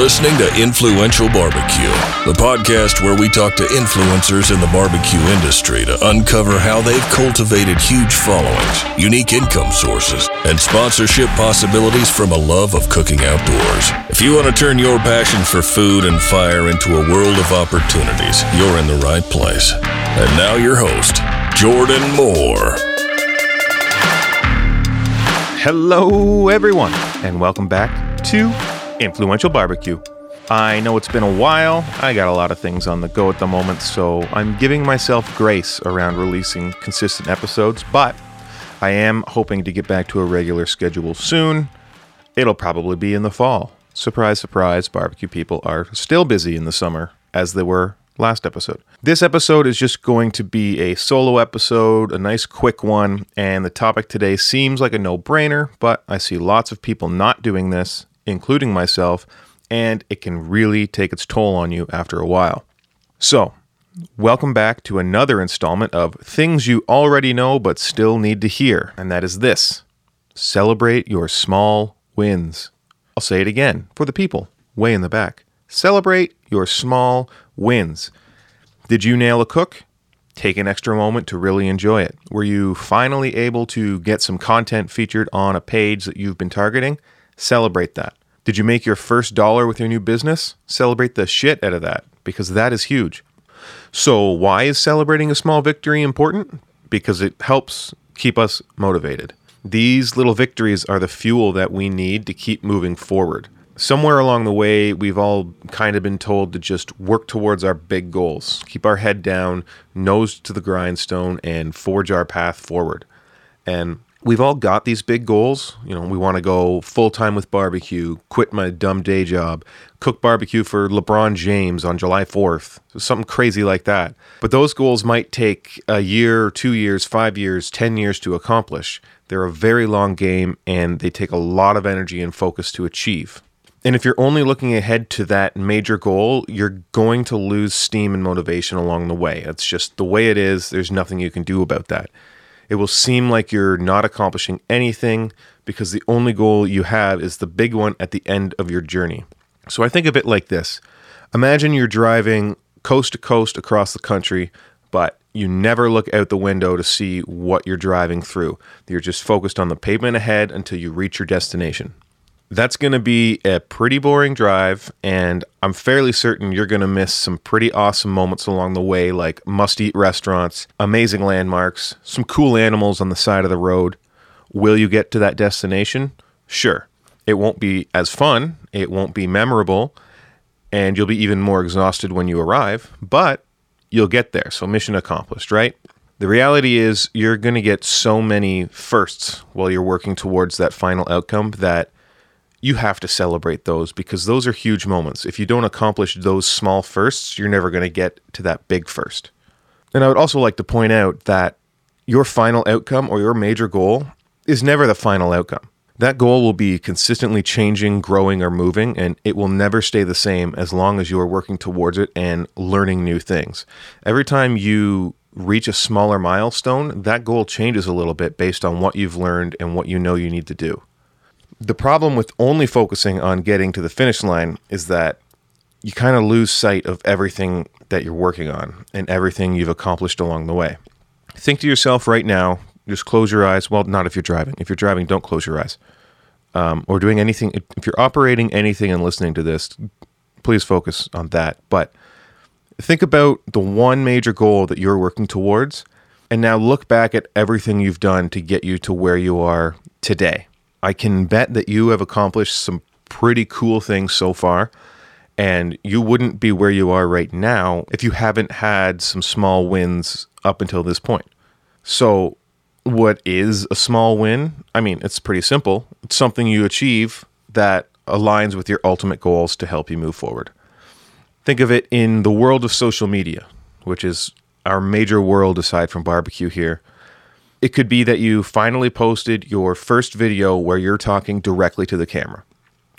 listening to Influential Barbecue, the podcast where we talk to influencers in the barbecue industry to uncover how they've cultivated huge followings, unique income sources, and sponsorship possibilities from a love of cooking outdoors. If you want to turn your passion for food and fire into a world of opportunities, you're in the right place. And now, your host, Jordan Moore. Hello, everyone, and welcome back to Influential Barbecue. I know it's been a while. I got a lot of things on the go at the moment, so I'm giving myself grace around releasing consistent episodes, but I am hoping to get back to a regular schedule soon. It'll probably be in the fall. Surprise, surprise, barbecue people are still busy in the summer as they were last episode. This episode is just going to be a solo episode, a nice quick one, and the topic today seems like a no brainer, but I see lots of people not doing this, including myself, and it can really take its toll on you after a while. So, welcome back to another installment of Things You Already Know But Still Need to Hear, and that is this Celebrate Your Small Wins. I'll say it again for the people way in the back. Celebrate your small wins. Did you nail a cook? Take an extra moment to really enjoy it. Were you finally able to get some content featured on a page that you've been targeting? Celebrate that. Did you make your first dollar with your new business? Celebrate the shit out of that because that is huge. So, why is celebrating a small victory important? Because it helps keep us motivated. These little victories are the fuel that we need to keep moving forward somewhere along the way, we've all kind of been told to just work towards our big goals, keep our head down, nose to the grindstone, and forge our path forward. And we've all got these big goals. You know, we want to go full time with barbecue, quit my dumb day job, cook barbecue for LeBron James on July 4th, something crazy like that. But those goals might take a year, two years, five years, 10 years to accomplish. They're a very long game and they take a lot of energy and focus to achieve. And if you're only looking ahead to that major goal, you're going to lose steam and motivation along the way. It's just the way it is. There's nothing you can do about that. It will seem like you're not accomplishing anything because the only goal you have is the big one at the end of your journey. So I think of it like this Imagine you're driving coast to coast across the country, but you never look out the window to see what you're driving through. You're just focused on the pavement ahead until you reach your destination that's going to be a pretty boring drive, and I'm fairly certain you're going to miss some pretty awesome moments along the way, like must eat restaurants, amazing landmarks, some cool animals on the side of the road. Will you get to that destination? Sure. It won't be as fun, it won't be memorable, and you'll be even more exhausted when you arrive, but you'll get there. So, mission accomplished, right? The reality is, you're going to get so many firsts while you're working towards that final outcome that you have to celebrate those because those are huge moments. If you don't accomplish those small firsts, you're never going to get to that big first. And I would also like to point out that your final outcome or your major goal is never the final outcome. That goal will be consistently changing, growing, or moving, and it will never stay the same as long as you are working towards it and learning new things. Every time you reach a smaller milestone, that goal changes a little bit based on what you've learned and what you know you need to do the problem with only focusing on getting to the finish line is that you kind of lose sight of everything that you're working on and everything you've accomplished along the way. Think to yourself right now, just close your eyes. Well, not if you're driving. If you're driving, don't close your eyes. Um, or doing anything, if you're operating anything and listening to this, please focus on that. But think about the one major goal that you're working towards, and now look back at everything you've done to get you to where you are today. I can bet that you have accomplished some pretty cool things so far. And you wouldn't be where you are right now if you haven't had some small wins up until this point. So, what is a small win? I mean, it's pretty simple. It's something you achieve that aligns with your ultimate goals to help you move forward. Think of it in the world of social media, which is our major world aside from barbecue here. It could be that you finally posted your first video where you're talking directly to the camera.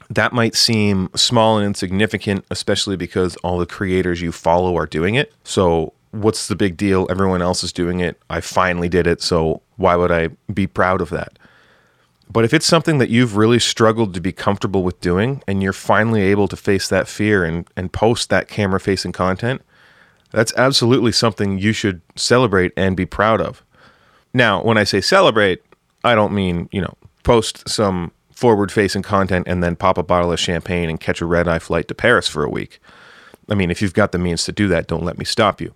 That might seem small and insignificant, especially because all the creators you follow are doing it. So, what's the big deal? Everyone else is doing it. I finally did it. So, why would I be proud of that? But if it's something that you've really struggled to be comfortable with doing and you're finally able to face that fear and, and post that camera facing content, that's absolutely something you should celebrate and be proud of. Now, when I say celebrate, I don't mean, you know, post some forward facing content and then pop a bottle of champagne and catch a red eye flight to Paris for a week. I mean, if you've got the means to do that, don't let me stop you.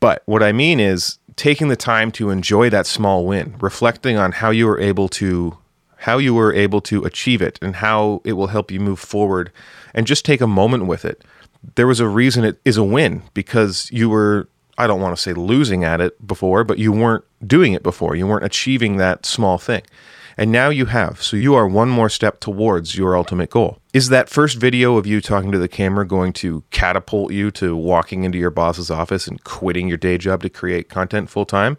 But what I mean is taking the time to enjoy that small win, reflecting on how you were able to how you were able to achieve it and how it will help you move forward and just take a moment with it. There was a reason it is a win because you were I don't want to say losing at it before, but you weren't doing it before. You weren't achieving that small thing. And now you have. So you are one more step towards your ultimate goal. Is that first video of you talking to the camera going to catapult you to walking into your boss's office and quitting your day job to create content full time?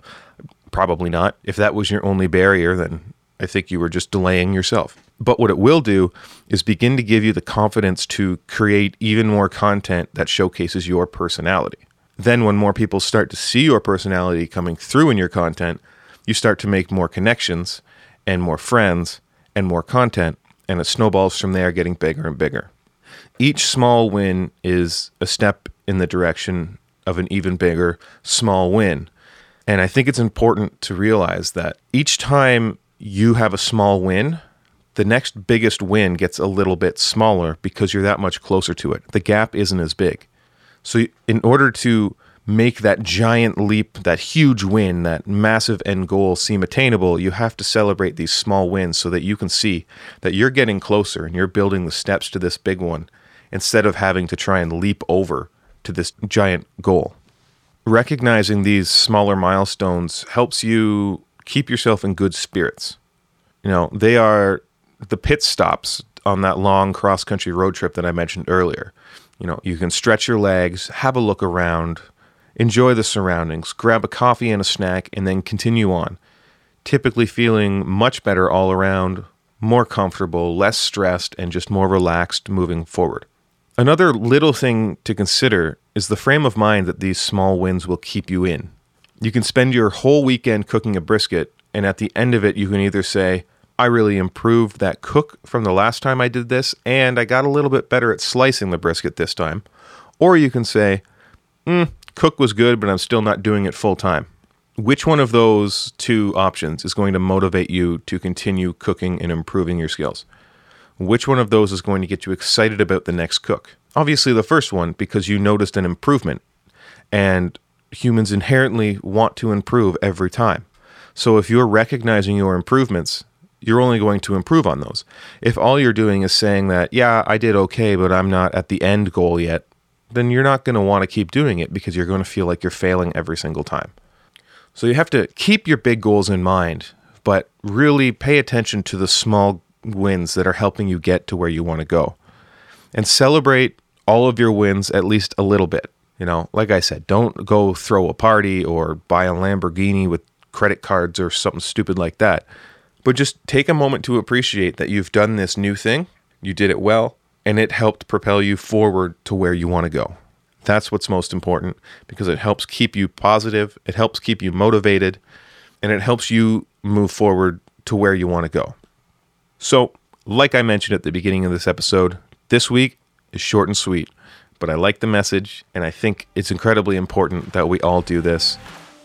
Probably not. If that was your only barrier, then I think you were just delaying yourself. But what it will do is begin to give you the confidence to create even more content that showcases your personality. Then, when more people start to see your personality coming through in your content, you start to make more connections and more friends and more content, and it snowballs from there, getting bigger and bigger. Each small win is a step in the direction of an even bigger small win. And I think it's important to realize that each time you have a small win, the next biggest win gets a little bit smaller because you're that much closer to it. The gap isn't as big. So, in order to make that giant leap, that huge win, that massive end goal seem attainable, you have to celebrate these small wins so that you can see that you're getting closer and you're building the steps to this big one instead of having to try and leap over to this giant goal. Recognizing these smaller milestones helps you keep yourself in good spirits. You know, they are the pit stops on that long cross country road trip that I mentioned earlier. You know, you can stretch your legs, have a look around, enjoy the surroundings, grab a coffee and a snack, and then continue on. Typically feeling much better all around, more comfortable, less stressed, and just more relaxed moving forward. Another little thing to consider is the frame of mind that these small wins will keep you in. You can spend your whole weekend cooking a brisket, and at the end of it, you can either say, I really improved that cook from the last time I did this, and I got a little bit better at slicing the brisket this time. Or you can say, mm, cook was good, but I'm still not doing it full time. Which one of those two options is going to motivate you to continue cooking and improving your skills? Which one of those is going to get you excited about the next cook? Obviously, the first one, because you noticed an improvement. And humans inherently want to improve every time. So if you're recognizing your improvements you're only going to improve on those. If all you're doing is saying that, yeah, I did okay, but I'm not at the end goal yet, then you're not going to want to keep doing it because you're going to feel like you're failing every single time. So you have to keep your big goals in mind, but really pay attention to the small wins that are helping you get to where you want to go. And celebrate all of your wins at least a little bit. You know, like I said, don't go throw a party or buy a Lamborghini with credit cards or something stupid like that. But just take a moment to appreciate that you've done this new thing, you did it well, and it helped propel you forward to where you want to go. That's what's most important because it helps keep you positive, it helps keep you motivated, and it helps you move forward to where you want to go. So, like I mentioned at the beginning of this episode, this week is short and sweet, but I like the message and I think it's incredibly important that we all do this.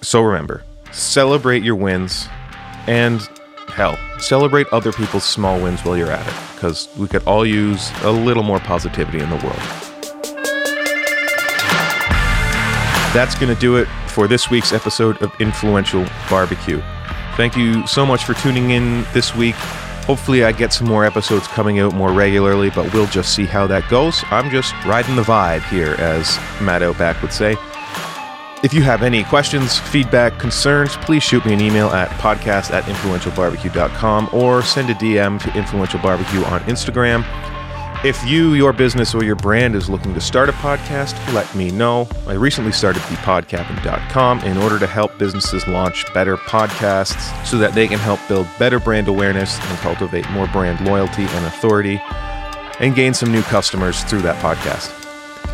So remember, celebrate your wins and Hell, celebrate other people's small wins while you're at it, because we could all use a little more positivity in the world. That's going to do it for this week's episode of Influential Barbecue. Thank you so much for tuning in this week. Hopefully, I get some more episodes coming out more regularly, but we'll just see how that goes. I'm just riding the vibe here, as Matt Outback would say. If you have any questions, feedback, concerns, please shoot me an email at podcast at influentialbarbecue.com or send a DM to Influential Barbecue on Instagram. If you, your business, or your brand is looking to start a podcast, let me know. I recently started thepodcabin.com in order to help businesses launch better podcasts so that they can help build better brand awareness and cultivate more brand loyalty and authority and gain some new customers through that podcast.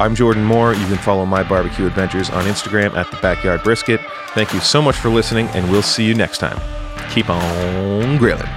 I'm Jordan Moore. You can follow my barbecue adventures on Instagram at the Backyard Brisket. Thank you so much for listening, and we'll see you next time. Keep on grilling.